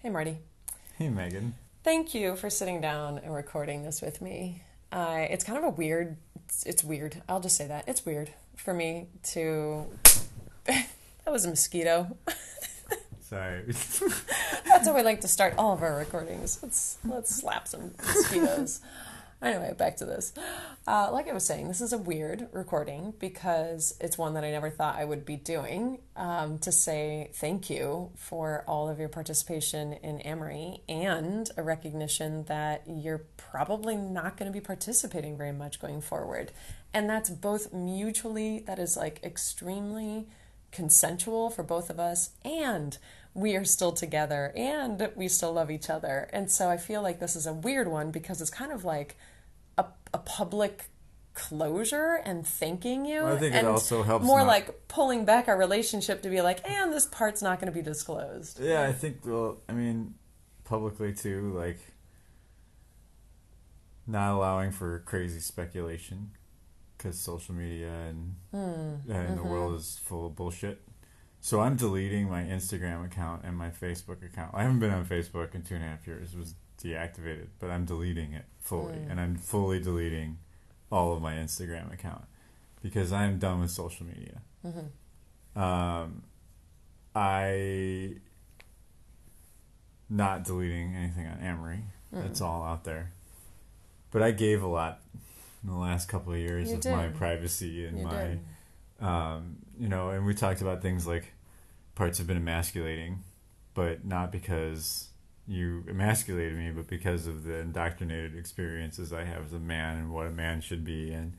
Hey, Marty. Hey, Megan. Thank you for sitting down and recording this with me. Uh, it's kind of a weird, it's, it's weird. I'll just say that. It's weird for me to. that was a mosquito. Sorry. That's how we like to start all of our recordings. Let's let's slap some mosquitoes. Anyway, back to this. Uh, like I was saying, this is a weird recording because it's one that I never thought I would be doing. Um, to say thank you for all of your participation in Amory and a recognition that you're probably not going to be participating very much going forward. And that's both mutually, that is like extremely consensual for both of us, and we are still together and we still love each other. And so I feel like this is a weird one because it's kind of like a, a public closure and thanking you. Well, I think and it also helps more not- like pulling back our relationship to be like, and this part's not going to be disclosed. yeah, I think, well, I mean, publicly too, like, not allowing for crazy speculation because social media and, Hmm, and the mm-hmm. world is full of bullshit. So I'm deleting my Instagram account and my Facebook account. I haven't been on Facebook in two and a half years. It was deactivated, but I'm deleting it fully, Mm. and I'm fully deleting all of my Instagram account because I'm done with social media. Mm-hmm. Um, I not deleting anything on Amory. It's all out there. But I gave a lot in the last couple of years You of my privacy and You my did. um, you know, and we talked about things like parts have been emasculating, but not because you emasculated me, but because of the indoctrinated experiences I have as a man and what a man should be. And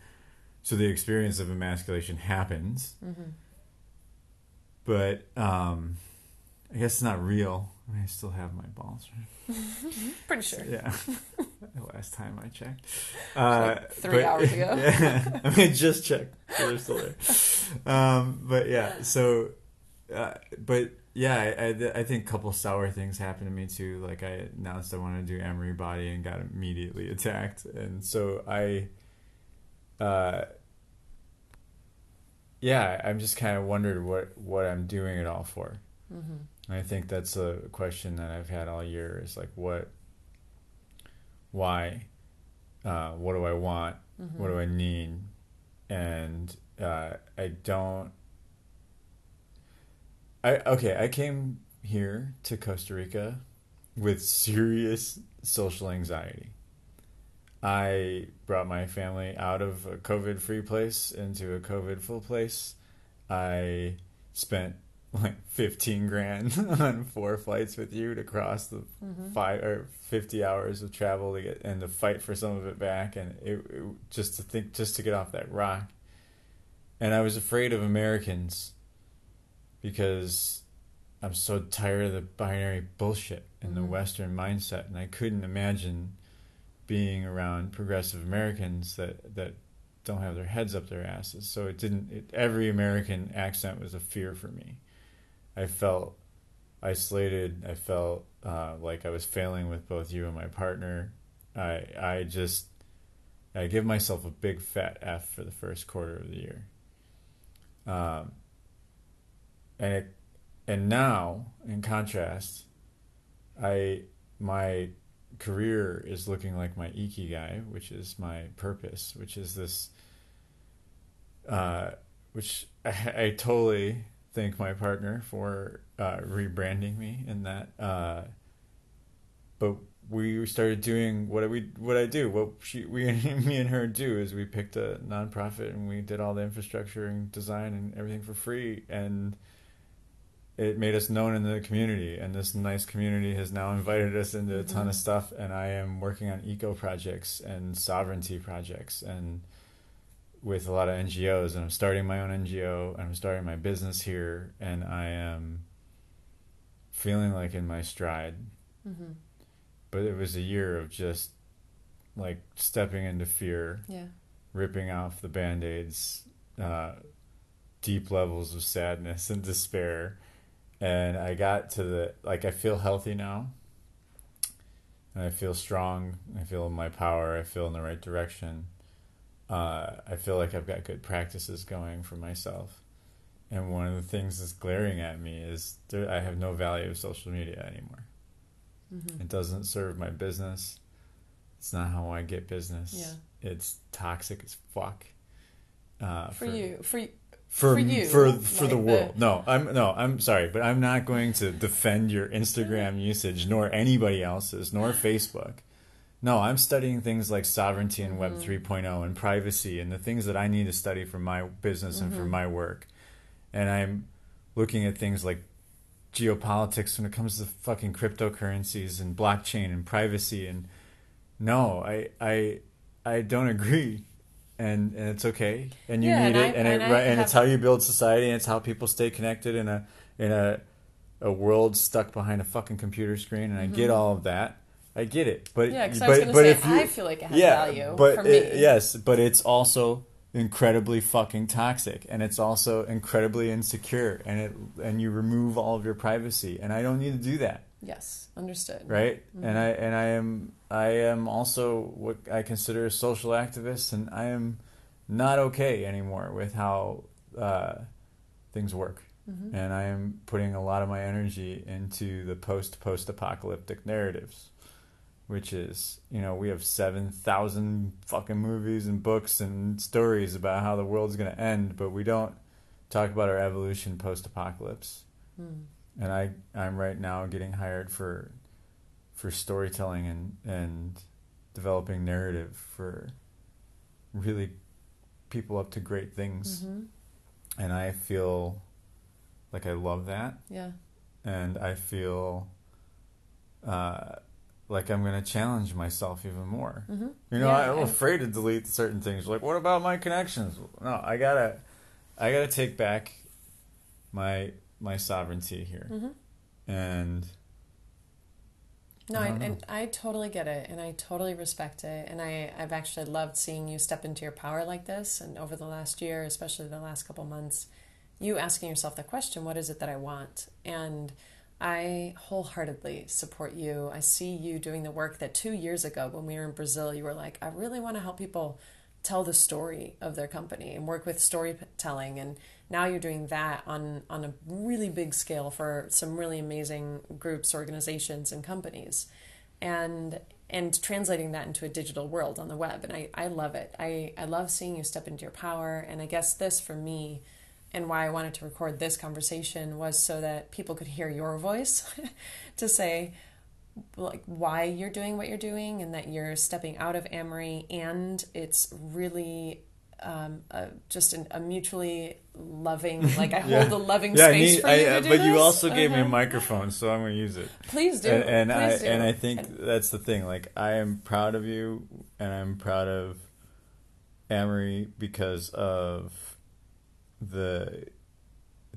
so the experience of emasculation happens, Mm-hmm. but um, I guess it's not real. I still have my balls. Pretty sure. Yeah. The last time I checked. Uh, Like three hours ago. Yeah. I mean, just checked. They're still there. Um, but yeah, so, uh, but yeah, I, I, I think a couple sour things happened to me too. Like I announced I wanted to do Amory Body and got immediately attacked. And so I, uh, yeah, I'm just kind of wondered what, what I'm doing it all for. Mm-hmm. And I think that's a question that I've had all year is like, what, why, uh, what do I want, Mm-hmm. what do I need, and uh, I don't. I okay. I came here to Costa Rica with serious social anxiety. I brought my family out of a COVID free place into a COVID full place. I spent like 15 grand on four flights with you to cross the Mm-hmm. five or 50 hours of travel to get and to fight for some of it back and it, it just to think just to get off that rock and i was afraid of americans because i'm so tired of the binary bullshit and the Mhm. western mindset and i couldn't imagine being around progressive americans that that don't have their heads up their asses so it didn't it, every american accent was a fear for me i felt isolated. I felt uh, like I was failing with both you and my partner. I I just I give myself a big fat F for the first quarter of the year. Um, and it, and now, in contrast, I my career is looking like my ikigai, which is my purpose, which is this. Uh, which I, I totally thank my partner for uh, rebranding me in that. Uh, but we started doing what we what I do. What she we me and her do is we picked a nonprofit and we did all the infrastructure and design and everything for free and it made us known in the community and this nice community has now invited us into a ton Mhm. of stuff and I am working on eco projects and sovereignty projects and with a lot of NGOs and I'm starting my own NGO and I'm starting my business here and I am feeling like in my stride. Mm-hmm. but it was a year of just like stepping into fear Yeah. ripping off the band-aids uh, deep levels of sadness and despair. And i got to the like i feel healthy now. And i feel strong. I feel in my power. I feel in the right direction uh, i feel like i've got good practices going for myself and one of the things that's glaring at me is there, i have no value of social media anymore Mm-hmm. It doesn't serve my business. It's not how I get business. Yeah. It's toxic as fuck. Uh, For, you, for you, for For you, for for the world. the- No, I'm no, I'm sorry, but I'm not going to defend your Instagram usage nor anybody else's nor Facebook. No, I'm studying things like sovereignty and Web Mm-hmm. 3.0 and privacy and the things that I need to study for my business and for Mm-hmm. my work. And I'm looking at things like geopolitics when it comes to fucking cryptocurrencies and blockchain and privacy and no, I I I don't agree. And and it's okay. And you Yeah, need and it I- and, and it right and it's how you build society and it's how people stay connected in a in a a world stuck behind a fucking computer screen and I get all of that. I get it. But. Yeah, because I but, was going to say, if you, I feel like it has yeah, value but for me. yes, but it's also incredibly fucking toxic, and it's also incredibly insecure, and it and you remove all of your privacy, and I don't need to do that, Yes, understood. right? Mm-hmm. And I and I am I am also what I consider a social activist, and I am not okay anymore with how uh, things work. Mm-hmm. And I am putting a lot of my energy into the post post apocalyptic narratives which is you know we have 7000 fucking movies and books and stories about how the world's going to end but we don't talk about our evolution post apocalypse Mm. and i i'm right now getting hired for for storytelling and and developing narrative for really people up to great things hmm and i feel like i love that Yeah. and I feel uh, like I'm going to challenge myself even more. hmm You know, Yeah, I'm afraid to delete certain things. Like, what about my connections? No, I gotta, I gotta take back my my sovereignty here, hmm and No, I I, and I totally get it, and I totally respect it, and I I've actually loved seeing you step into your power like this, and over the last year, especially the last couple months, you asking yourself the question, what is it that I want, and I wholeheartedly support you. I see you doing the work that two years ago when we were in Brazil, you were like, I really want to help people tell the story of their company and work with storytelling. And now you're doing that on on a really big scale for some really amazing groups organizations and companies. And and translating that into a digital world on the web. And I, I love it. I, I love seeing you step into your power. And I guess this for me and why I wanted to record this conversation was so that people could hear your voice to say like why you're doing what you're doing and that you're stepping out of Amory and it's really um, a, just an, a mutually loving like I hold Yeah. a loving yeah, space need, for you I, to do but you this. also gave me a Uh-huh. microphone, so I'm going to use it. please do and, and I Please do. and I think that's the thing. Like I am proud of you, and I'm proud of Amory because of the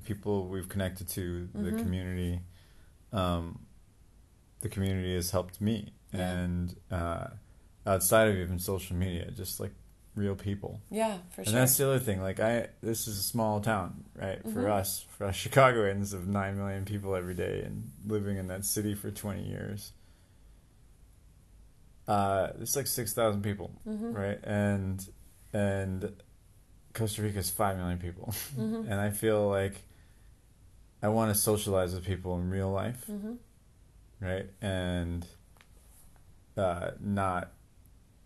people we've connected to, the Mhm. community. Um, the community has helped me, Yeah. and uh, outside of even social media, just like real people. yeah for And sure And that's the other thing. Like I, this is a small town, right? For Mhm. us, for us Chicagoans of nine million people every day, and living in that city for twenty years. Uh, it's like six thousand people, Mhm. right? And and Costa Rica is five million people, Mhm. and I feel like I want to socialize with people in real life, Mhm. right? And uh, not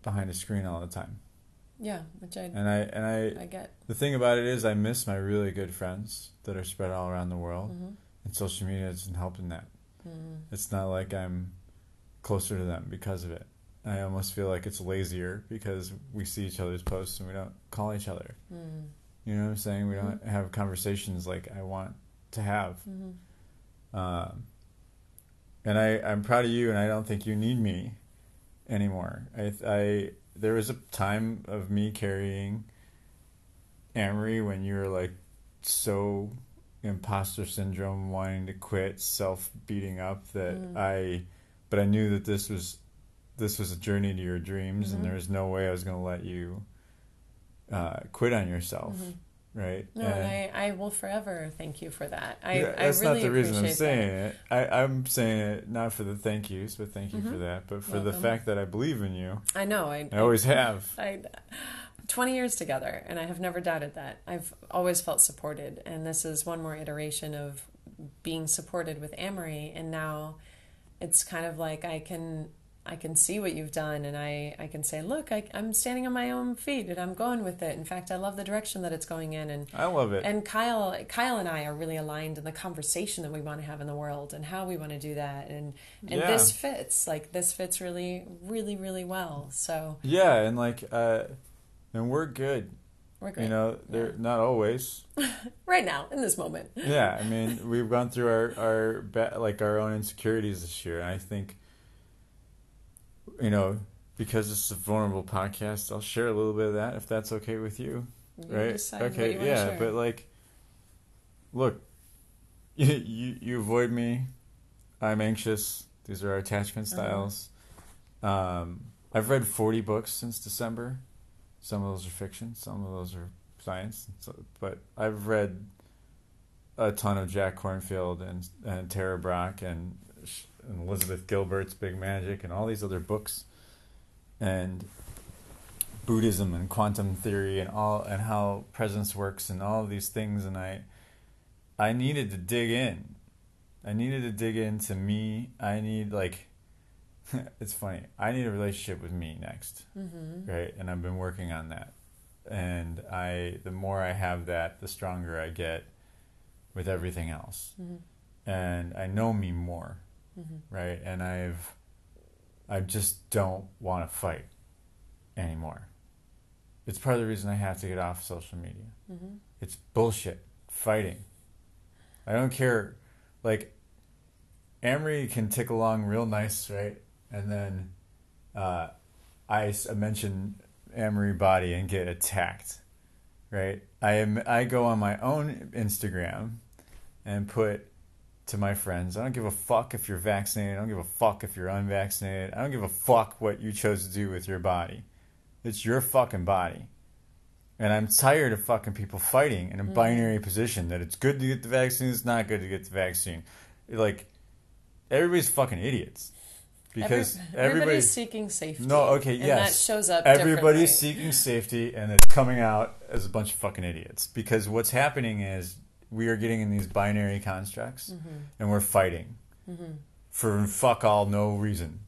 behind a screen all the time. yeah which I And I and I I get the thing about it is, I miss my really good friends that are spread all around the world, Mhm. and social media isn't helping that. Mhm. It's not like I'm closer to them because of it. I almost feel like it's lazier because we see each other's posts and we don't call each other. Mhm. You know what I'm saying? We don't have conversations like I want to have. Mhm. Um, and I, I'm proud of you, and I don't think you need me anymore. I, I, there was a time of me carrying Amory when you were like so imposter syndrome, wanting to quit, self beating up that Mm. I, but I knew that this was, this was a journey to your dreams, Mhm. and there was no way I was going to let you uh, quit on yourself, Mhm. right? No, and I, I will forever thank you for that. I, Yeah, I that's really not the reason I'm saying that. it. I, I'm saying it not for the thank yous, but thank you for Mhm. that. But for the fact that I believe in you. I know. I, I always have. I, 20 years together, and I have never doubted that. I've always felt supported, and this is one more iteration of being supported with Amory, and now it's kind of like I can I can see what you've done and I, I can say, look, I, I'm standing on my own feet and I'm going with it. In fact, I love the direction that it's going in. And I love it. And Kyle, Kyle and I are really aligned in the conversation that we want to have in the world and how we want to do that. And, and Yeah. this fits, like this fits really, really, really well. So yeah, and like, uh, and we're good. we're great. You know, they're not always. right now, in this moment. yeah, I mean, we've gone through our our like our own insecurities this year, and I think, you know, because this is a vulnerable podcast, I'll share a little bit of that if that's okay with you, You right? Okay, yeah, but like, look, you, you you avoid me, I'm anxious. These are our attachment Uh-huh. styles. Um, I've read forty books since December. Some of those are fiction, some of those are science. So, but I've read a ton of Jack Kornfield and and Tara Brach and, and Elizabeth Gilbert's Big Magic and all these other books, and Buddhism and quantum theory and all and how presence works and all of these things. And I I needed to dig in. I needed to dig into me. I need like. it's funny. I need a relationship with me next Mm-hmm. right and i've been working on that and i the more i have that the stronger i get with everything else Mm-hmm. and i know me more Mm-hmm. right and i've i just don't want to fight anymore it's part of the reason i have to get off social media Mm-hmm. it's bullshit fighting i don't care like amory can tick along real nice right and then uh, I mention Amory body and get attacked, right? I am I go on my own Instagram and put to my friends, I don't give a fuck if you're vaccinated. I don't give a fuck if you're unvaccinated. I don't give a fuck what you chose to do with your body. It's your fucking body. And I'm tired of fucking people fighting in a mm-hmm. binary position that it's good to get the vaccine, it's not good to get the vaccine. Like everybody's fucking idiots. Because Every- everybody's everybody's seeking safety. no, okay, and yes. that shows up. Everybody's seeking safety, and it's coming out as a bunch of fucking idiots. Because what's happening is we are getting in these binary constructs, Mm-hmm. and we're fighting for fuck all no reason,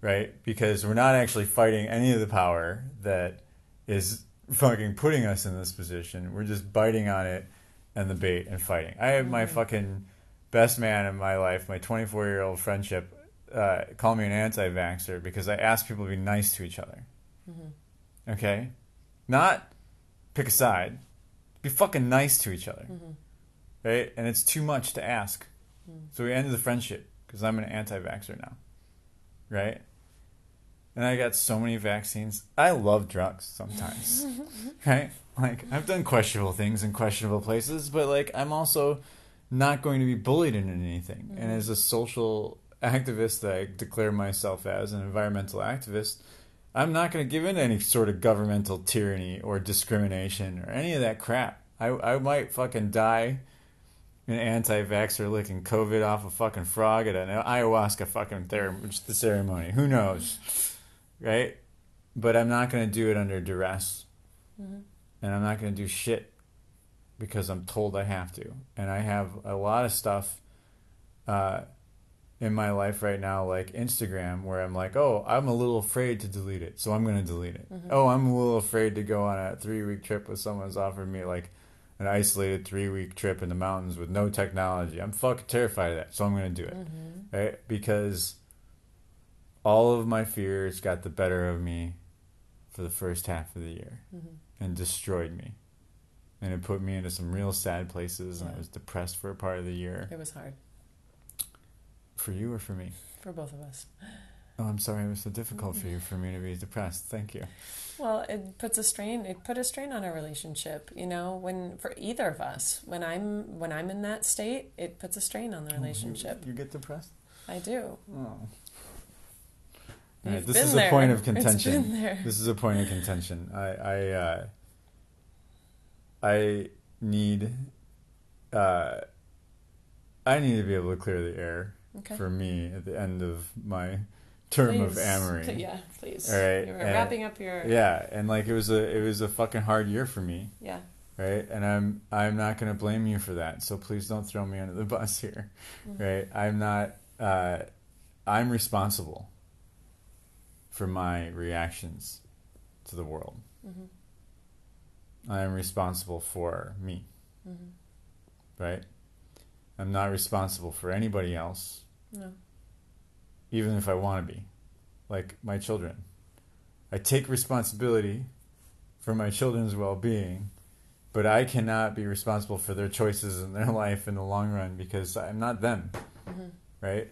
right? Because we're not actually fighting any of the power that is fucking putting us in this position. We're just biting on it and the bait and fighting. I have my fucking best man in my life, my 24 year old friendship, uh, call me an anti vaxxer because I ask people to be nice to each other. Okay? Not pick a side, be fucking nice to each other. Right? And it's too much to ask. So we ended the friendship because I'm an anti vaxxer now. Right? And I got so many vaccines. I love drugs sometimes. right? Like, I've done questionable things in questionable places, but like, I'm also not going to be bullied into anything. And mm. as a social activist that I declare myself as, an environmental activist, I'm not going to give in to any sort of governmental tyranny or discrimination or any of that crap. I, I might fucking die an anti-vaxxer licking COVID off a fucking frog at an ayahuasca fucking ther- the ceremony. Who knows, right? But I'm not going to do it under duress, and I'm not going to do shit because I'm told I have to. And I have a lot of stuff uh, in my life right now, like Instagram, where I'm like, oh, I'm a little afraid to delete it, so I'm going to delete it. Oh, I'm a little afraid to go on a three-week trip with someone's offered me like an isolated three week trip in the mountains with no technology. I'm fucking terrified of that, so I'm gonna do it. Mm-hmm. Right? Because all of my fears got the better of me for the first half of the year mm-hmm. and destroyed me. And it put me into some real sad places and I was depressed for a part of the year. It was hard For you or for me? for both of us. Oh, I'm sorry it was so difficult for you for me to be depressed. Thank you. Well, it puts a strain. It put a strain on our relationship. You know, when for either of us, when I'm when I'm in that state, it puts a strain on the relationship. You, you get depressed? I do. Oh. Right, this is there. a point of contention. This is a point of contention. I I uh, I need uh, I need to be able to clear the air Okay. for me at the end of my term of Please. Amory. Yeah, please. All right, You were uh, wrapping up your Yeah, and like it was a it was a fucking hard year for me, yeah. right? And I'm I'm not gonna blame you for that. So please don't throw me under the bus here, right? I'm not. Uh, I'm responsible for my reactions to the world. Mm-hmm. I am responsible for me, Mm-hmm. right? I'm not responsible for anybody else, No. Even if I want to be, like my children. I take responsibility for my children's well being, but I cannot be responsible for their choices in their life in the long run because I'm not them, Mm-hmm. right?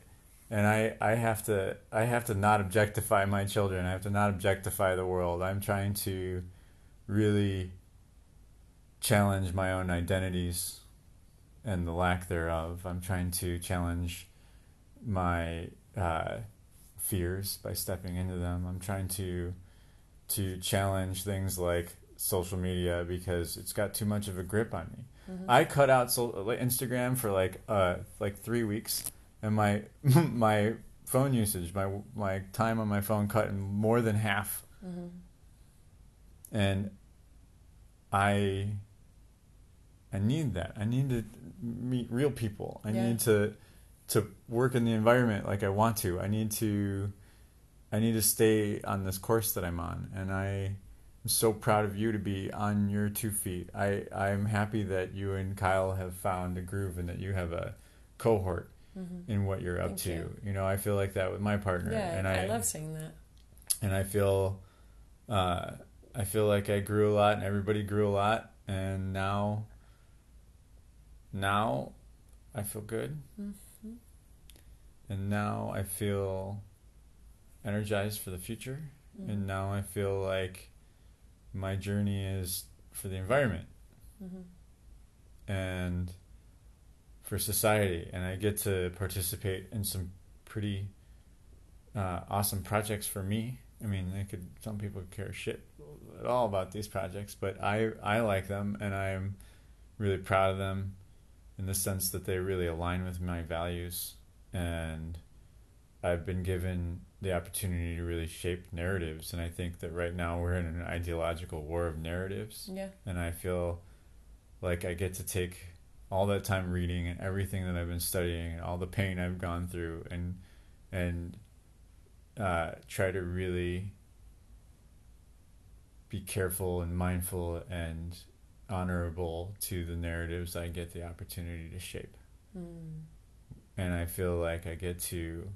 And I, I have to I have to not objectify my children. I have to not objectify the world. I'm trying to really challenge my own identities and the lack thereof. I'm trying to challenge my uh, fears by stepping into them. I'm trying to to challenge things like social media because it's got too much of a grip on me. Mm-hmm. I cut out so, like, Instagram for like uh like three weeks, and my my phone usage, my my time on my phone cut in more than half, Mm-hmm. and I I need that. I need to meet real people. I Yeah. need to to work in the environment like I want to. I need to I need to stay on this course that I'm on, and I. I'm so proud of you to be on your two feet. I, I'm happy that you and Kyle have found a groove and that you have a cohort Mm-hmm. in what you're up Thank to. you. know, I feel like that with my partner, Yeah, and I, I, love seeing that. and I feel, uh, I feel like I grew a lot, and everybody grew a lot, and now, now, I feel good, Mm-hmm. And now I feel energized for the future, Mm-hmm. and now I feel like my journey is for the environment Mm-hmm. and for society, and I get to participate in some pretty uh, awesome projects for me. I mean, they could some people care shit at all about these projects, but I I like them, and I'm really proud of them in the sense that they really align with my values, and I've been given the opportunity to really shape narratives, and I think that right now we're in an ideological war of narratives Yeah. and I feel like I get to take all that time reading and everything that I've been studying and all the pain I've gone through and and uh, try to really be careful and mindful and honorable to the narratives I get the opportunity to shape. Mm. And I feel like I get to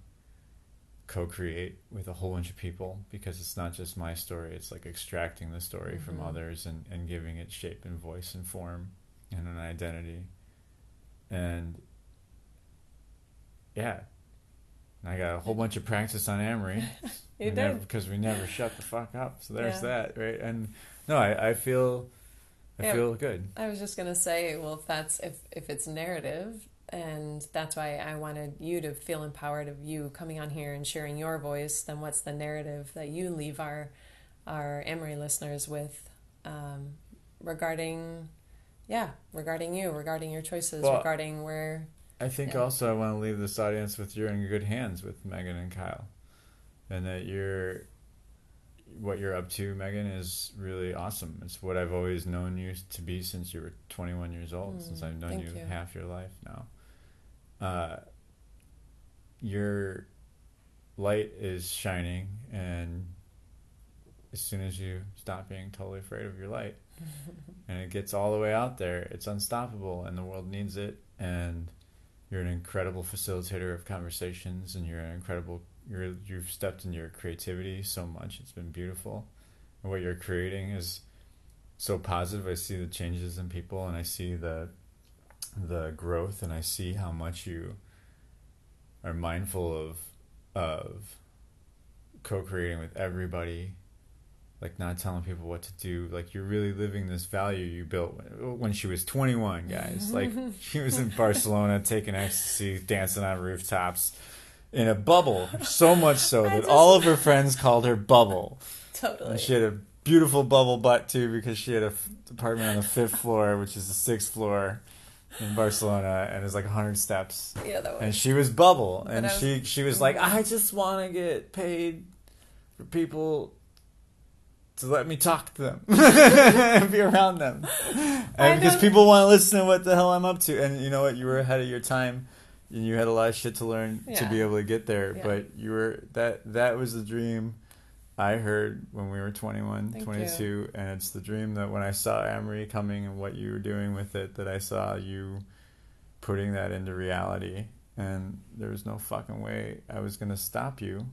co-create with a whole bunch of people because it's not just my story it's like extracting the story from Mhm. others and, and giving it shape and voice and form and an identity and yeah and i got a whole bunch of practice on amory because we never shut the fuck up so there's Yeah. that right and no i, I feel i Yeah. feel good I was just gonna say, well, if that's if if it's narrative, and that's why I wanted you to feel empowered of you coming on here and sharing your voice, then what's the narrative that you leave our our Amory listeners with um, regarding, yeah, regarding you, regarding your choices, Well, regarding where, I think Yeah. also I want to leave this audience with you're in good hands with Megan and Kyle, and that you're what you're up to, Megan, is really awesome. It's what I've always known you to be since you were 21 years old. Mm, since I've known you, you. half your life now. Uh, your light is shining, and as soon as you stop being totally afraid of your light, and it gets all the way out there, it's unstoppable, and the world needs it. And you're an incredible facilitator of conversations, and you're an incredible. You're you've stepped into your creativity so much. It's been beautiful, and what you're creating is so positive. I see the changes in people, and I see the the growth, and I see how much you are mindful of of co-creating with everybody like not telling people what to do. Like you're really living this value you built when, when she was 21 guys. Like she was in barcelona taking ecstasy dancing on rooftops in a bubble so much so that just- all of her friends called her bubble. Totally. and she had a beautiful bubble butt too because she had a f- apartment on the fifth floor which is the sixth floor in barcelona and it's like 100 steps. Yeah, that and she was bubble. But and was- she she was like i just want to get paid for people to let me talk to them and be around them. And because people want to listen to what the hell i'm up to. And you know what? You were ahead of your time and you had a lot of shit to learn to be able to get there. Yeah. But you were that that was the dream I heard when we were 21, Thank 22, and it's the dream that when I saw Amory coming and what you were doing with it, that I saw you putting that into reality, and there was no fucking way I was gonna stop you.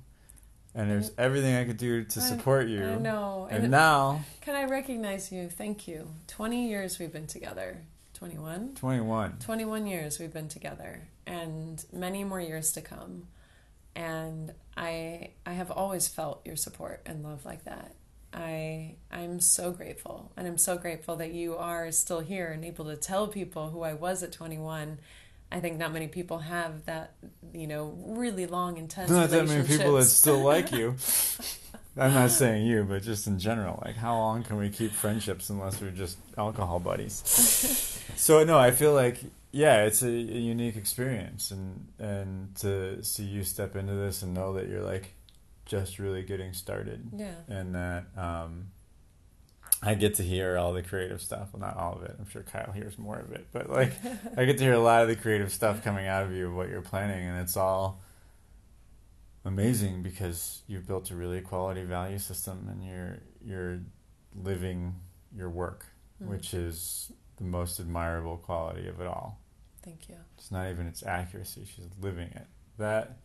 And there's everything I could do to support you. I know. And And now, can I recognize you? Thank you. 20 years we've been together. 21? 21. 21 years we've been together and many more years to come. And I I have always felt your support and love like that. I I'm so grateful and I'm so grateful that you are still here and able to tell people who I was at 21. I think not many people have that, you know, really long intense Not that many people that still like you. I'm not saying you, but just in general. Like, how long can we keep friendships unless we're just alcohol buddies? so no, I feel like yeah, it's a, a unique experience, and and to see you step into this and know that you're like just really getting started, yeah. and that um, I get to hear all the creative stuff. Well, not all of it. I'm sure Kyle hears more of it, but like I get to hear a lot of the creative stuff coming out of you of what you're planning, and it's all amazing because you've built a really quality value system, and you're you're living your work, Mm. which is the most admirable quality of it all. Thank you. It's not even its accuracy; she's living it. That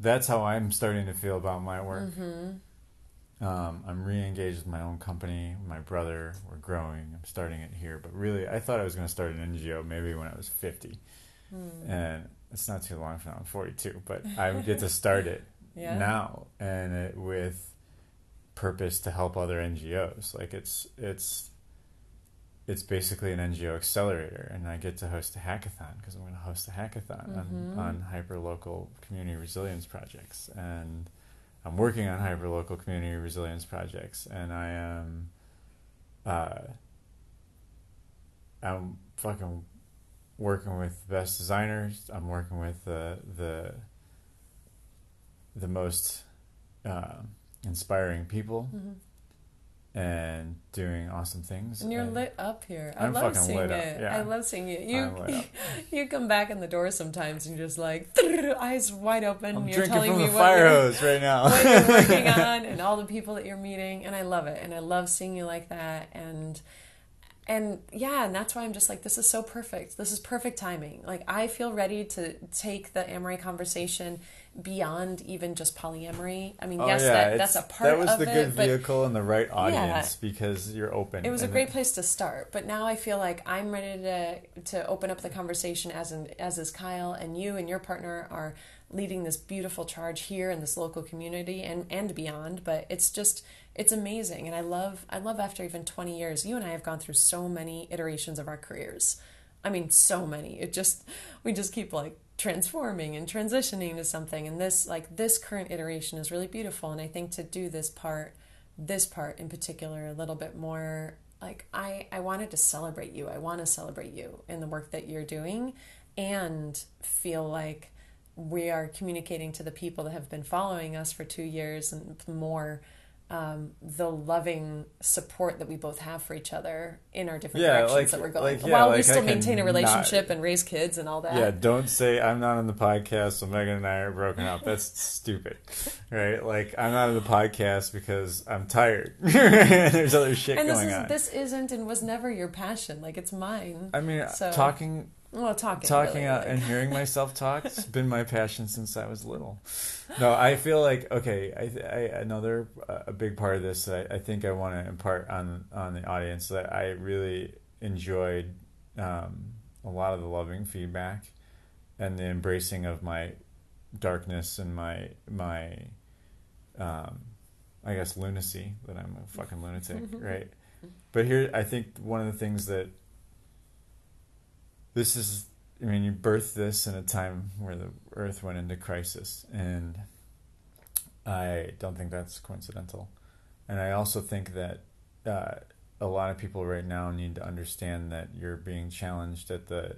that's how I'm starting to feel about my work. Mhm. Um, I'm re-engaged with my own company. My brother, we're growing. I'm starting it here, but really, I thought I was going to start an NGO maybe when I was 50, Mm. and it's not too long from now. I'm 42, but I get to start it Yeah. now, and it, with purpose to help other NGOs. Like it's it's it's basically an NGO accelerator, and I get to host a hackathon because I'm going to host a hackathon Mhm. on on hyper local community resilience projects, and I'm working on hyperlocal community resilience projects, and I am uh, I'm fucking working with the best designers. I'm working with the the the most uh, inspiring people Mhm. And doing awesome things. And you're and lit up here. I I'm love fucking seeing lit up, it. yeah. I love seeing it. You up. you come back in the door sometimes and you're just like eyes wide open. I'm you're telling from me what fire you're, hose right now. what you're working on and all the people that you're meeting, and I love it. And I love seeing you like that. And and yeah, and that's why I'm just like, this is so perfect. This is perfect timing. Like I feel ready to take the Amory conversation beyond even just polyamory. I mean, Oh, yes, yeah, that, that's a part That was of the it, good vehicle and the right audience because you're open. it was a great place to start, but now I feel like I'm ready to to open up the conversation as in, as is Kyle and you and your partner are leading this beautiful charge here in this local community and and beyond. But it's just it's amazing, and I love I love after even 20 years, you and I have gone through so many iterations of our careers. I mean, so many. It just we just keep like transforming and transitioning to something, and this like this current iteration is really beautiful. And I think to do this part this part in particular a little bit more like I I wanted to celebrate you. I want to celebrate you in the work that you're doing and feel like we are communicating to the people that have been following us for 2 years and more um, the loving support that we both have for each other in our different Yeah, directions like- that we're going like, yeah, while we like I still can maintain a not- relationship and raise kids and all that. Yeah, don't say I'm not on the podcast, so Megan and I are broken up. That's stupid, right? Like I'm not on the podcast because I'm tired. There's other shit and this is on. this isn't and was never your passion. Like it's mine. I mean, So- talking, Well, talking, talking really, out like- and hearing myself talk has been my passion since I was little. No, I feel like okay. I, I another uh, a big part of this that I, I think I want to impart on on the audience that I really enjoyed um, a lot of the loving feedback and the embracing of my darkness and my my um, I guess lunacy that I'm a fucking lunatic, right? But here, I think one of the things that this is, I mean, you birthed this in a time where the earth went into crisis, and I don't think that's coincidental. And I also think that uh, a lot of people right now need to understand that you're being challenged at the,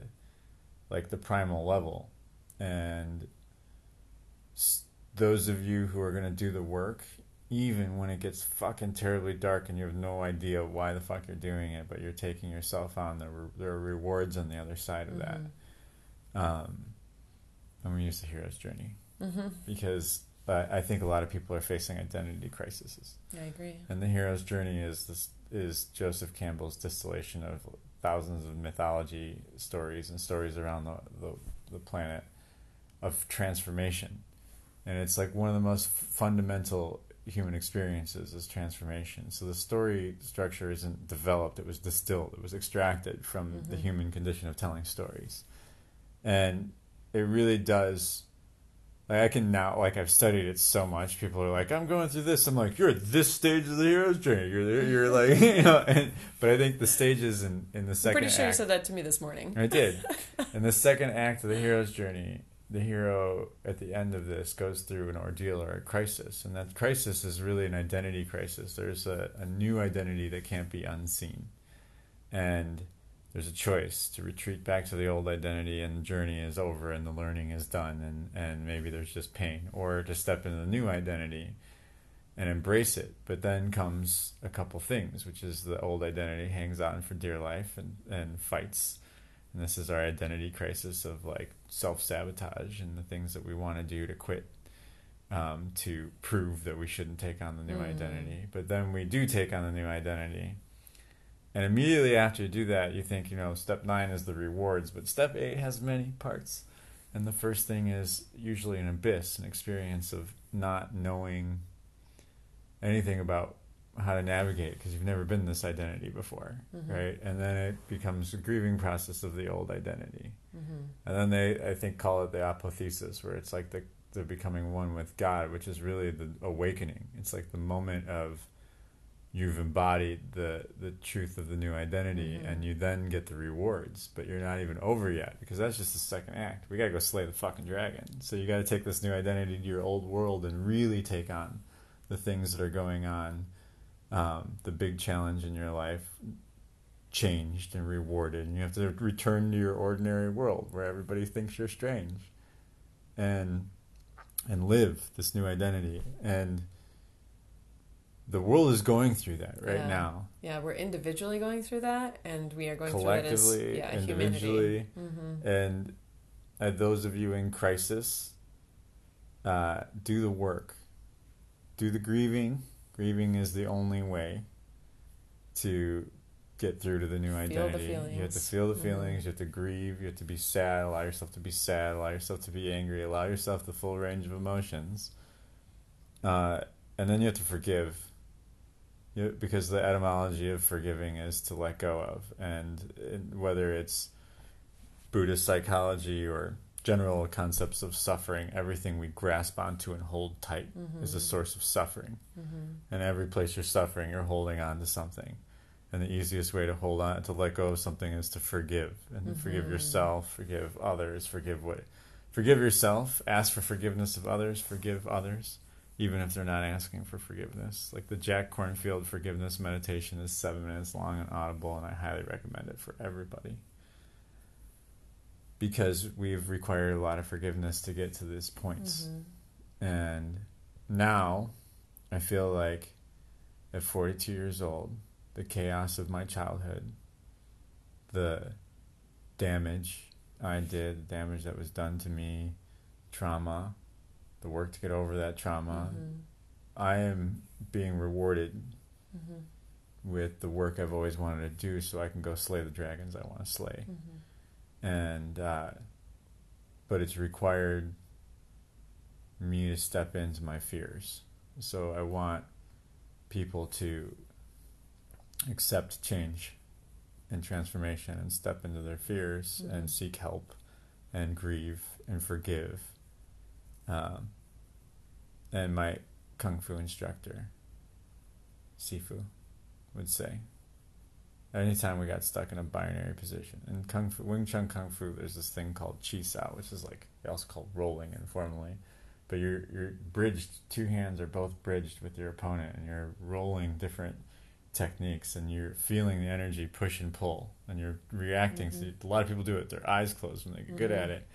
like the primal level, and those of you who are going to do the work, even when it gets fucking terribly dark and you have no idea why the fuck you're doing it, but you're taking yourself on, there, re- there are rewards on the other side of that. Um, I'm gonna use the hero's journey Mm-hmm. because uh, I think a lot of people are facing identity crises, I agree. and the hero's journey is this is Joseph Campbell's distillation of thousands of mythology stories and stories around the, the, the planet of transformation, and it's like one of the most fundamental human experiences as transformation. So the story structure isn't developed; it was distilled, it was extracted from the Mhm. human condition of telling stories, and it really does like I can now like I've studied it so much. People are like, I'm going through this. I'm like, you're at this stage of the hero's journey. You're. You're like, you know. And, but I think the stages in in the I'm second pretty sure you said that to me this morning. I did. in the second act of the hero's journey, the hero at the end of this goes through an ordeal or a crisis, and that crisis is really an identity crisis. There's a, a new identity that can't be unseen, and there's a choice to retreat back to the old identity and the journey is over and the learning is done and, and maybe there's just pain. Or to step into the new identity and embrace it. But then comes a couple things which is the old identity hangs on for dear life and, and fights and this is our identity crisis of like self-sabotage and the things that we want to do to quit um, to prove that we shouldn't take on the new Mm. identity but then we do take on the new identity and immediately after you do that, you think, you know, step nine is the rewards, but step eight has many parts. And the first thing is usually an abyss, an experience of not knowing anything about how to navigate because you've never been this identity before, Mhm. right? And then it becomes a grieving process of the old identity. Mm-hmm. And then they, I think, call it the apotheosis, where it's like the, the becoming one with God, which is really the awakening. It's like the moment of you've embodied the the truth of the new identity, Mhm. and you then get the rewards. But you're not even over yet because that's just the second act. We gotta go slay the fucking dragon. So you gotta take this new identity to your old world and really take on the things that are going on. Um, the big challenge in your life changed and rewarded and you have to return to your ordinary world where everybody thinks you're strange and and live this new identity and the world is going through that right Yeah. now Yeah, we're individually going through that, and we are going through it as collectively yeah, individually. Mm-hmm. and uh, those of you in crisis uh, do the work do the grieving grieving is the only way to get through to the new Feel the identity. You have to feel the Mhm. feelings you have to grieve you have to be sad allow yourself to be sad allow yourself to be angry allow yourself the full range of emotions. Uh, and then you have to forgive. You, because the etymology of forgiving is to let go of. And whether it's Buddhist psychology or general concepts of suffering, everything we grasp onto and hold tight is a source of suffering. Mm-hmm. And every place you're suffering, you're holding on to something. And the easiest way to hold on to let go of something is to forgive and to forgive yourself, forgive others, forgive what forgive yourself, ask for forgiveness of others, forgive others, even if they're not asking for forgiveness. Like the Jack Kornfield forgiveness meditation is seven minutes long and audible, and I highly recommend it for everybody because we've required a lot of forgiveness to get to this point. Mm-hmm. And now I feel like at 42 years old, the chaos of my childhood, the damage I did, the damage that was done to me, trauma, the work to get over that trauma, Mm-hmm. I am being rewarded Mm-hmm. with the work I've always wanted to do so I can go slay the dragons I want to slay. Mm-hmm. And uh, but it's required me to step into my fears. So I want people to accept change and transformation and step into their fears Mhm. and seek help and grieve and forgive. Um, and my kung fu instructor, Sifu, would say, anytime we got stuck in a binary position. In Kung Fu, Wing Chun Kung Fu, there's this thing called Chi Sao, which is like they also called rolling informally. But you're you're bridged. Two hands are both bridged with your opponent, and you're rolling different techniques, and you're feeling the energy push and pull, and you're reacting. So Mhm. a lot of people do it. Their eyes closed when they get good Mhm. at it,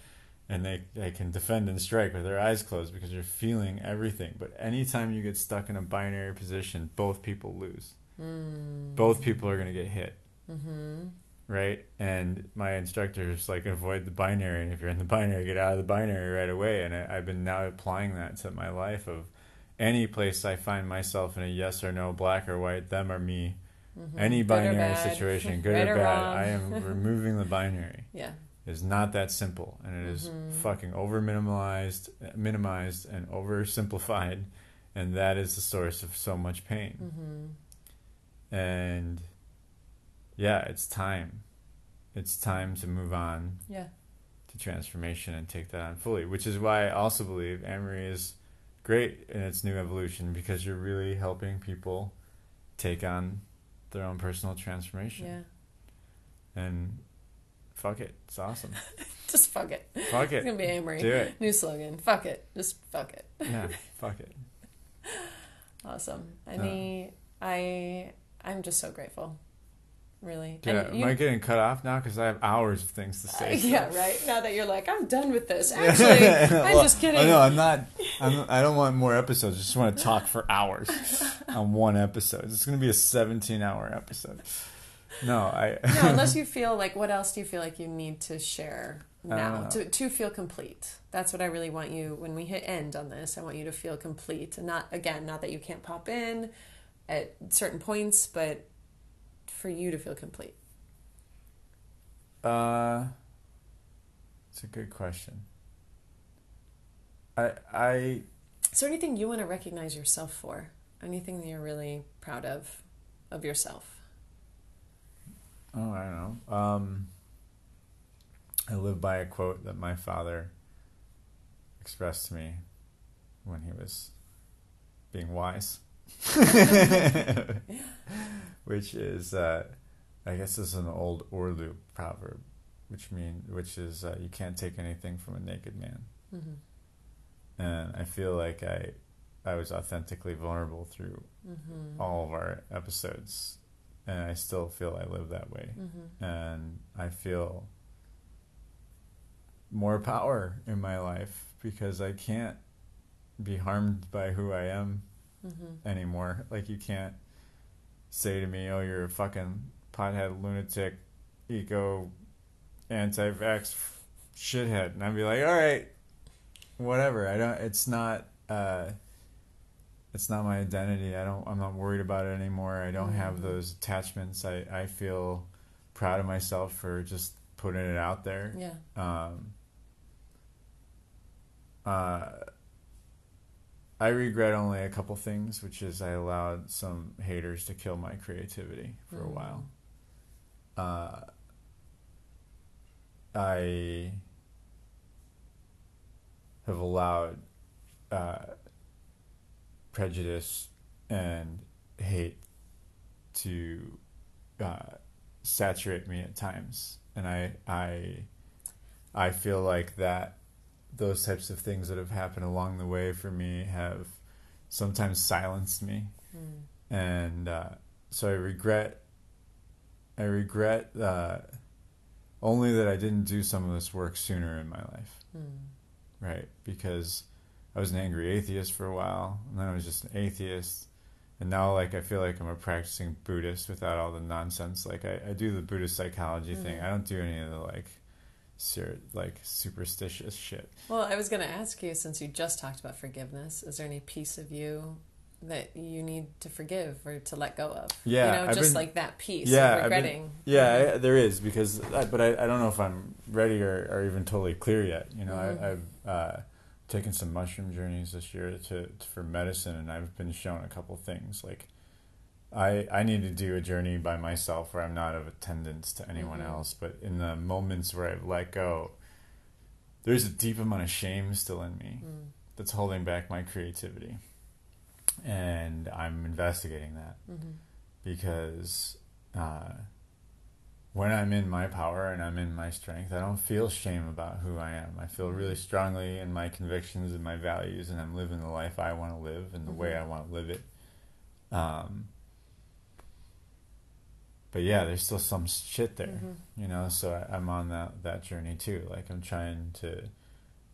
and they they can defend and strike with their eyes closed because you're feeling everything. But anytime you get stuck in a binary position, both people lose Mm. both people are going to get hit Mm-hmm. right? And my instructor's like, avoid the binary, and if you're in the binary, get out of the binary right away. And I, I've been now applying that to my life of any place I find myself in a yes or no, black or white, them or me, Mhm. any Good binary situation, good Right or or bad. I am removing the binary. Yeah. It's not that simple, and it is Mhm. fucking over minimalized, minimized, and oversimplified, and that is the source of so much pain. Mm-hmm. And yeah, it's time. It's time to move on Yeah. to transformation and take that on fully, which is why I also believe Amory is great in its new evolution because you're really helping people take on their own personal transformation. Yeah. And fuck it. It's awesome. Just fuck it. fuck it. It's gonna be Amory. Do it. New slogan. Fuck it. Just fuck it. Yeah, fuck it. Awesome. I Uh. mean, I I'm just so grateful. Really. And am I getting cut off now? Because I have hours of things to say. so- yeah, right. Now that you're like, I'm done with this. Actually, I'm just kidding. I know I'm not. I'm, I don't want more episodes. I just want to talk for hours on one episode. It's going to be a 17 hour episode. No, I. no, unless you feel like, what else do you feel like you need to share now Uh. to to feel complete? That's what I really want you when we hit end on this. I want you to feel complete, and not again, not that you can't pop in at certain points, but for you to feel complete. Uh, it's a good question. I I Is there anything you want to recognize yourself for? Anything that you're really proud of of yourself? oh I don't know. Um, I live by a quote that my father expressed to me when he was being wise, which is uh, I guess this is an old Urdu proverb, which mean which is uh, you can't take anything from a naked man. Mm-hmm. and I feel like I I was authentically vulnerable through Mm-hmm. all of our episodes, and I still feel I live that way, Mm-hmm. and I feel more power in my life because I can't be harmed by who I am Mm-hmm. anymore. Like you can't say to me, "Oh, you're a fucking pothead, lunatic, eco, anti-vax shithead," and I'd be like, "All right, whatever." I don't. It's not. Uh, it's not my identity. I don't. I'm not worried about it anymore. I don't have Mhm. those attachments. I I feel proud of myself for just putting it out there. Yeah. Um, uh, I regret only a couple things, which is I allowed some haters to kill my creativity for a Mm. while. Uh, I have allowed uh, prejudice and hate to uh, saturate me at times, and I I I feel like that those types of things that have happened along the way for me have sometimes silenced me, Mm. and uh, so I regret I regret uh, only that I didn't do some of this work sooner in my life, Mm. right? Because I was an angry atheist for a while, and then I was just an atheist. And now, like, I feel like I'm a practicing Buddhist without all the nonsense. Like, I, I do the Buddhist psychology thing. Mhm. I don't do any of the, like, ser- like superstitious shit. Well, I was going to ask you since you just talked about forgiveness, is there any piece of you that you need to forgive or to let go of? Yeah, You know, just been- like that piece Yeah, of I've been- regretting. Yeah, I, there is because, I, but I, I don't know if I'm ready or, or even totally clear yet. You know, Mhm. I, I've uh, taken some mushroom journeys this year to, to for medicine, and I've been shown a couple things. Like, I I need to do a journey by myself where I'm not of attendance to anyone Mhm. else. But in the moments where I've let go, there's a deep amount of shame still in me Mm. that's holding back my creativity, and I'm investigating that hmm because uh, when I'm in my power and I'm in my strength, I don't feel shame about who I am. I feel really strongly in my convictions and my values, and I'm living the life I want to live and the way Mhm. I want to live it. Um, but yeah, there's still some shit there, Mhm. you know. So I, I'm on that that journey too. Like I'm trying to.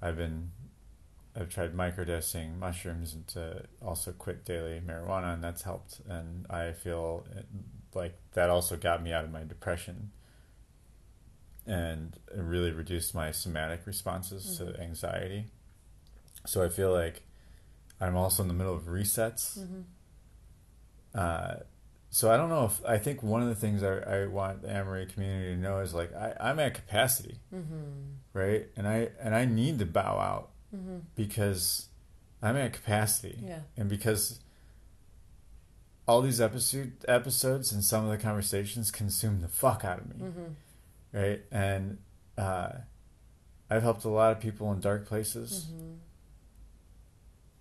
I've been I've tried microdosing mushrooms and to also quit daily marijuana, and that's helped. And I feel like that also got me out of my depression and it really reduced my somatic responses Mhm. to anxiety. So I feel like I'm also in the middle of resets. Mm-hmm. Uh, so I don't know if I think one of the things I, I want the Amory community to know is like I, I'm at capacity, Mm-hmm. right? And I and I need to bow out Mm-hmm. because I'm at capacity, Yeah. and because all these episode episodes and some of the conversations consume the fuck out of me, Mm-hmm. right? And uh, I've helped a lot of people in dark places, Mm-hmm.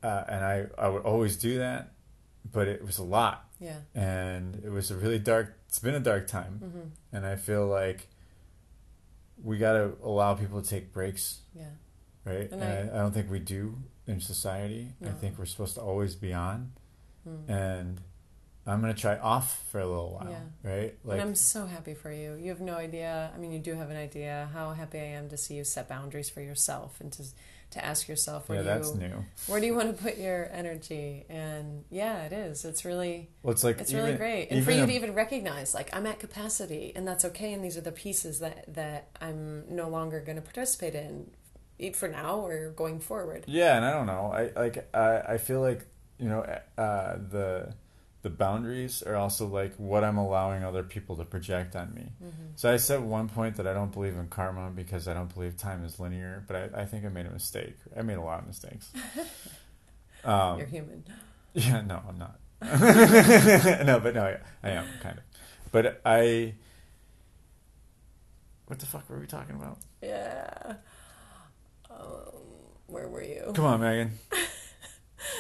uh, and I I would always do that, but it was a lot, Yeah. and it was a really dark. It's been a dark time, Mm-hmm. and I feel like we got to allow people to take breaks, Yeah. right? And And, I, I don't think we do in society. I think we're supposed to always be on, Mm. and I'm gonna try off for a little while, Yeah. right? and I'm so happy for you. You have no idea. I mean, you do have an idea how happy I am to see you set boundaries for yourself and to to ask yourself where yeah, do that's you new. where do you want to put your energy. And yeah, it is. It's really Well, it's like it's even, really great. And for you a- to even recognize like I'm at capacity and that's okay. And these are the pieces that that I'm no longer going to participate in, for now or going forward. Yeah, and I don't know. I like I I feel like you know uh, the the boundaries are also like what I'm allowing other people to project on me. Mm-hmm. So I said one point that I don't believe in karma because I don't believe time is linear, but I, I think I made a mistake. I made a lot of mistakes. Um, You're human. yeah, no, I'm not. no, but no, I, I am kind of. But I. What the fuck were we talking about? Yeah. Um, where were you? Come on, Megan.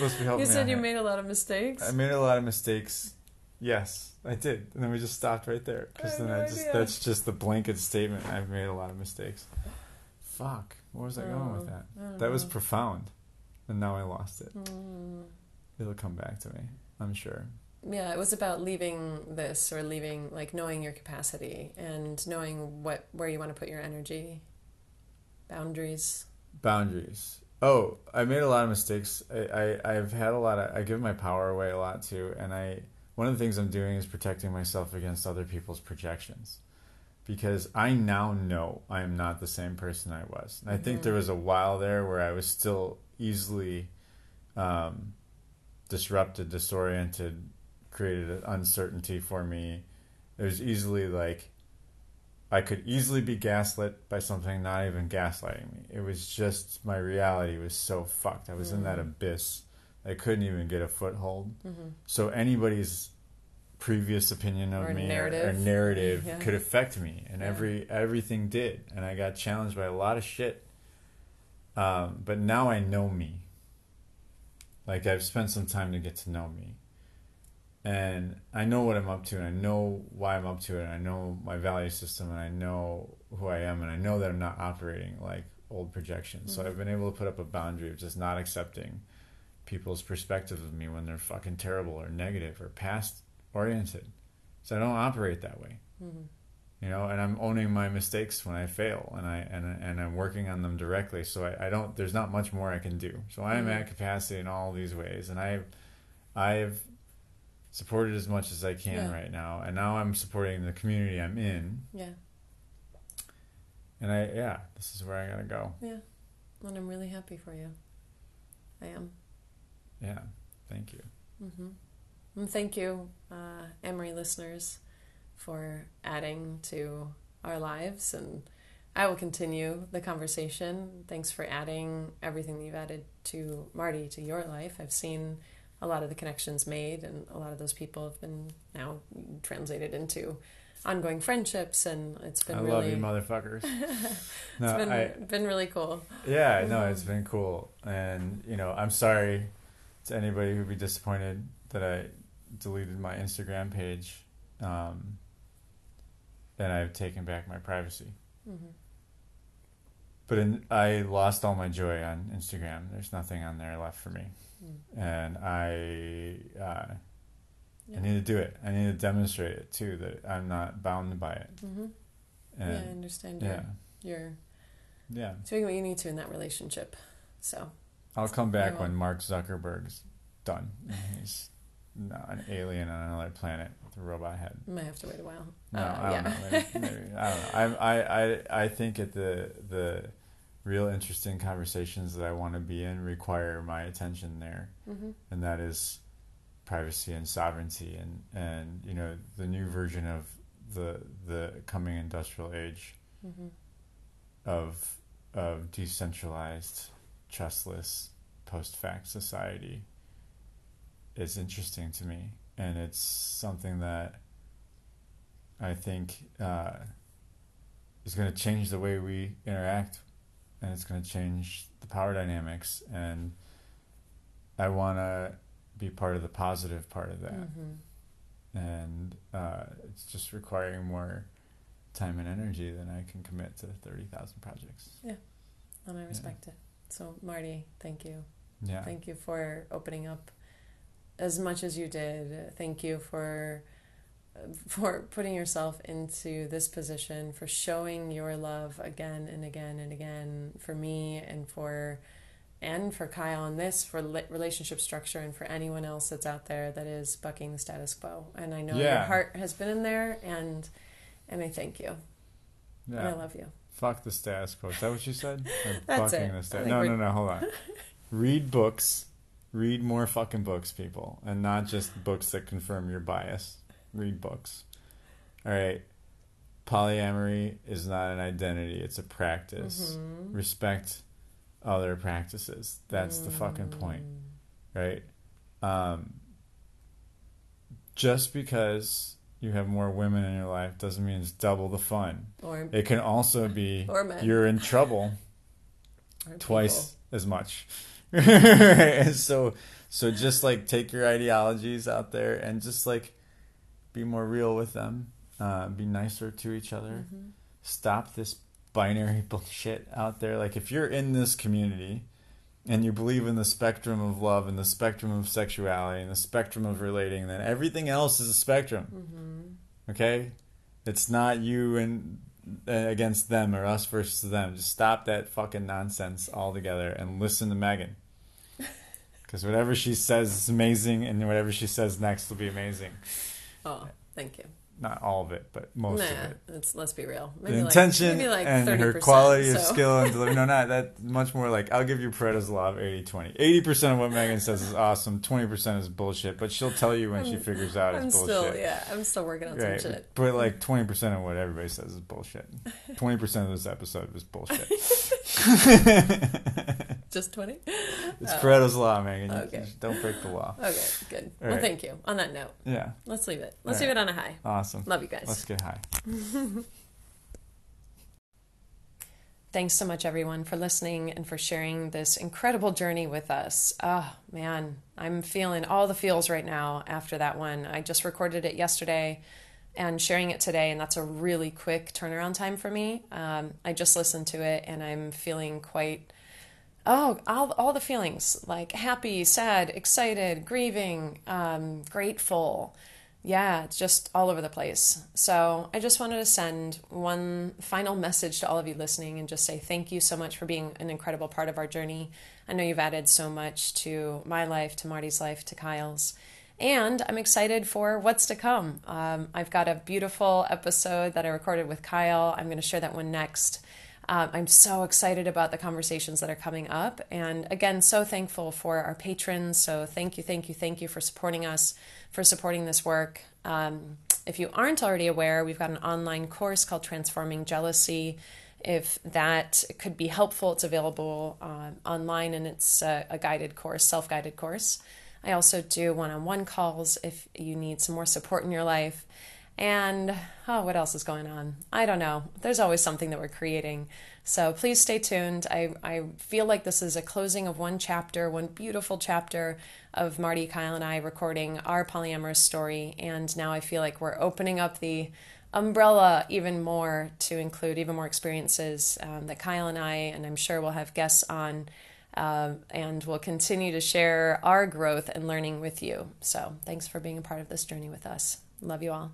Supposed to You said you here. made a lot of mistakes. I made a lot of mistakes. Yes, I did. And then we just stopped right there because then no I just idea. that's just the blanket statement. I've made a lot of mistakes. Fuck. Where was I going with Oh, that? That was profound, and now I lost it. Mm. It'll come back to me. I'm sure. Yeah, it was about leaving this or leaving like knowing your capacity and knowing what where you want to put your energy. Boundaries. Boundaries. Oh, I made a lot of mistakes. I, I I've had a lot of. I give my power away a lot too, and I one of the things I'm doing is protecting myself against other people's projections, because I now know I am not the same person I was. And I think Mhm. there was a while there where I was still easily um, disrupted, disoriented, created an uncertainty for me. It was easily like I could easily be gaslit by something not even gaslighting me. It was just my reality was so fucked. I was in that Mm. abyss. I couldn't even get a foothold. Mm-hmm. So anybody's previous opinion of Or me or- or, narrative. narrative Yeah. could affect me, and Yeah. every everything did, and I got challenged by a lot of shit. Um, but now I know me. Like I've spent some time to get to know me, and I know what I'm up to, and I know why I'm up to it, and I know my value system, and I know who I am, and I know that I'm not operating like old projections. So Mhm. I've been able to put up a boundary of just not accepting people's perspective of me when they're fucking terrible or negative or past oriented. So I don't operate that way, Mm-hmm. you know. And I'm owning my mistakes when I fail, and I and and I'm working on them directly. So I, I don't. There's not much more I can do. So I am Mhm. at capacity in all these ways, and I, I've supported as much as I can Yeah. right now, and now I'm supporting the community I'm in, Yeah. and I yeah, this is where I gotta go. Yeah. And I'm really happy for you. I am. Yeah, thank you. Mm-hmm. And thank you, uh, Amory listeners, for adding to our lives. And I will continue the conversation. Thanks for adding everything that you've added to Marty to your life. I've seen a lot of the connections made, and a lot of those people have been now translated into ongoing friendships, and it's been I really love you, motherfuckers. it's no, been I, been really cool. Yeah, no, Mhm. it's been cool, and you know, I'm sorry to anybody who'd be disappointed that I deleted my Instagram page, um, and I've taken back my privacy. hmm But in, I lost all my joy on Instagram. There's nothing on there left for me, and I uh, Yeah. I need to do it. I need to demonstrate it too that I'm not bound by it. hmm yeah, I understand. yeah, You're, you're yeah. doing what you need to in that relationship. So I'll come back when Mark Zuckerberg's done. He's no, an alien on another planet with a robot head. Might have to wait a while. No, Uh, I don't know. Maybe, maybe, I don't know. I, I, I, I think at the the real interesting conversations that I want to be in require my attention there, hmm and that is privacy and sovereignty, and and you know the new version of the the coming industrial age hmm of of decentralized, trustless, post fact society is interesting to me, and it's something that I think uh, is going to change the way we interact, and it's going to change the power dynamics, and I want to be part of the positive part of that, hmm and uh, it's just requiring more time and energy than I can commit to thirty thousand projects. Yeah. And I respect it. So, Marty, thank you. Yeah. Thank you for opening up as much as you did. Thank you for for putting yourself into this position, for showing your love again and again and again for me and for and for Kyle and this for relationship structure and for anyone else that's out there that is bucking the status quo. And I know your heart has been in there and and I thank you. And I love you. Fuck the status quo. Is that what you said? That's fucking it. the think No, no, no. Hold on. Read books. Read more fucking books, people, and not just books that confirm your bias. Read books. All right. Polyamory is not an identity; it's a practice. Mhm. Respect other practices. That's the fucking point, right? Um, just because you have more women in your life doesn't mean it's double the fun. Or It can also be you're in trouble twice as much. and so so just like take your ideologies out there and just like be more real with them. Uh, be nicer to each other. Mhm. Stop this binary bullshit out there. Like if you're in this community and you believe in the spectrum of love and the spectrum of sexuality and the spectrum of relating, then everything else is a spectrum. Mhm. Okay, it's not you and uh, against them or us versus them. Just stop that fucking nonsense altogether and listen to Megan. Because whatever she says is amazing, and whatever she says next will be amazing. Oh, thank you. Not all of it, but most nah, of it. it's let's be real. The Maybe intention maybe like and 30%, her quality of skill and delivery. No, not that much more like I'll give you Pareto's law of 80 20. 80% of what Megan says is awesome, 20% is bullshit, but she'll tell you when she I'm- figures out I'm it's bullshit. still yeah, I'm still working on Right, some shit. but like twenty percent of what everybody says is bullshit. Twenty percent of this episode was bullshit. Just twenty. it's Oh. Pareto's law, Megan. Okay. don't break the law. Okay, good. All well, right. thank you. On that note, Yeah, let's leave it. Let's All leave it on a high. awesome. Love you guys. Let's get high. Thanks so much, everyone, for listening and for sharing this incredible journey with us. Oh, man, I'm feeling all the feels right now after that one. I just recorded it yesterday and sharing it today, and that's a really quick turnaround time for me. Um, I just listened to it and I'm feeling quite, oh, all, all the feelings like happy, sad, excited, grieving, um, grateful yeah, it's just all over the place. So I just wanted to send one final message to all of you listening and just say thank you so much for being an incredible part of our journey. I know you've added so much to my life, to Marty's life, to Kyle's. And I'm excited for what's to come. Um, I've got a beautiful episode that I recorded with Kyle. I'm going to share that one next. Um, I'm so excited about the conversations that are coming up. And again, so thankful for our patrons. So thank you, thank you, thank you for supporting us, for supporting this work. Um, if you aren't already aware, we've got an online course called Transforming Jealousy. If that could be helpful, it's available uh, online and it's a, a guided course, self guided course. I also do one on one calls if you need some more support in your life. And oh, what else is going on? I don't know. There's always something that we're creating. So please stay tuned. I, I feel like this is a closing of one chapter, one beautiful chapter of Marty, Kyle, and I recording our polyamorous story. And now I feel like we're opening up the umbrella even more to include even more experiences um, that Kyle and I, and I'm sure we'll have guests on, um, and we'll continue to share our growth and learning with you. So thanks for being a part of this journey with us. Love you all.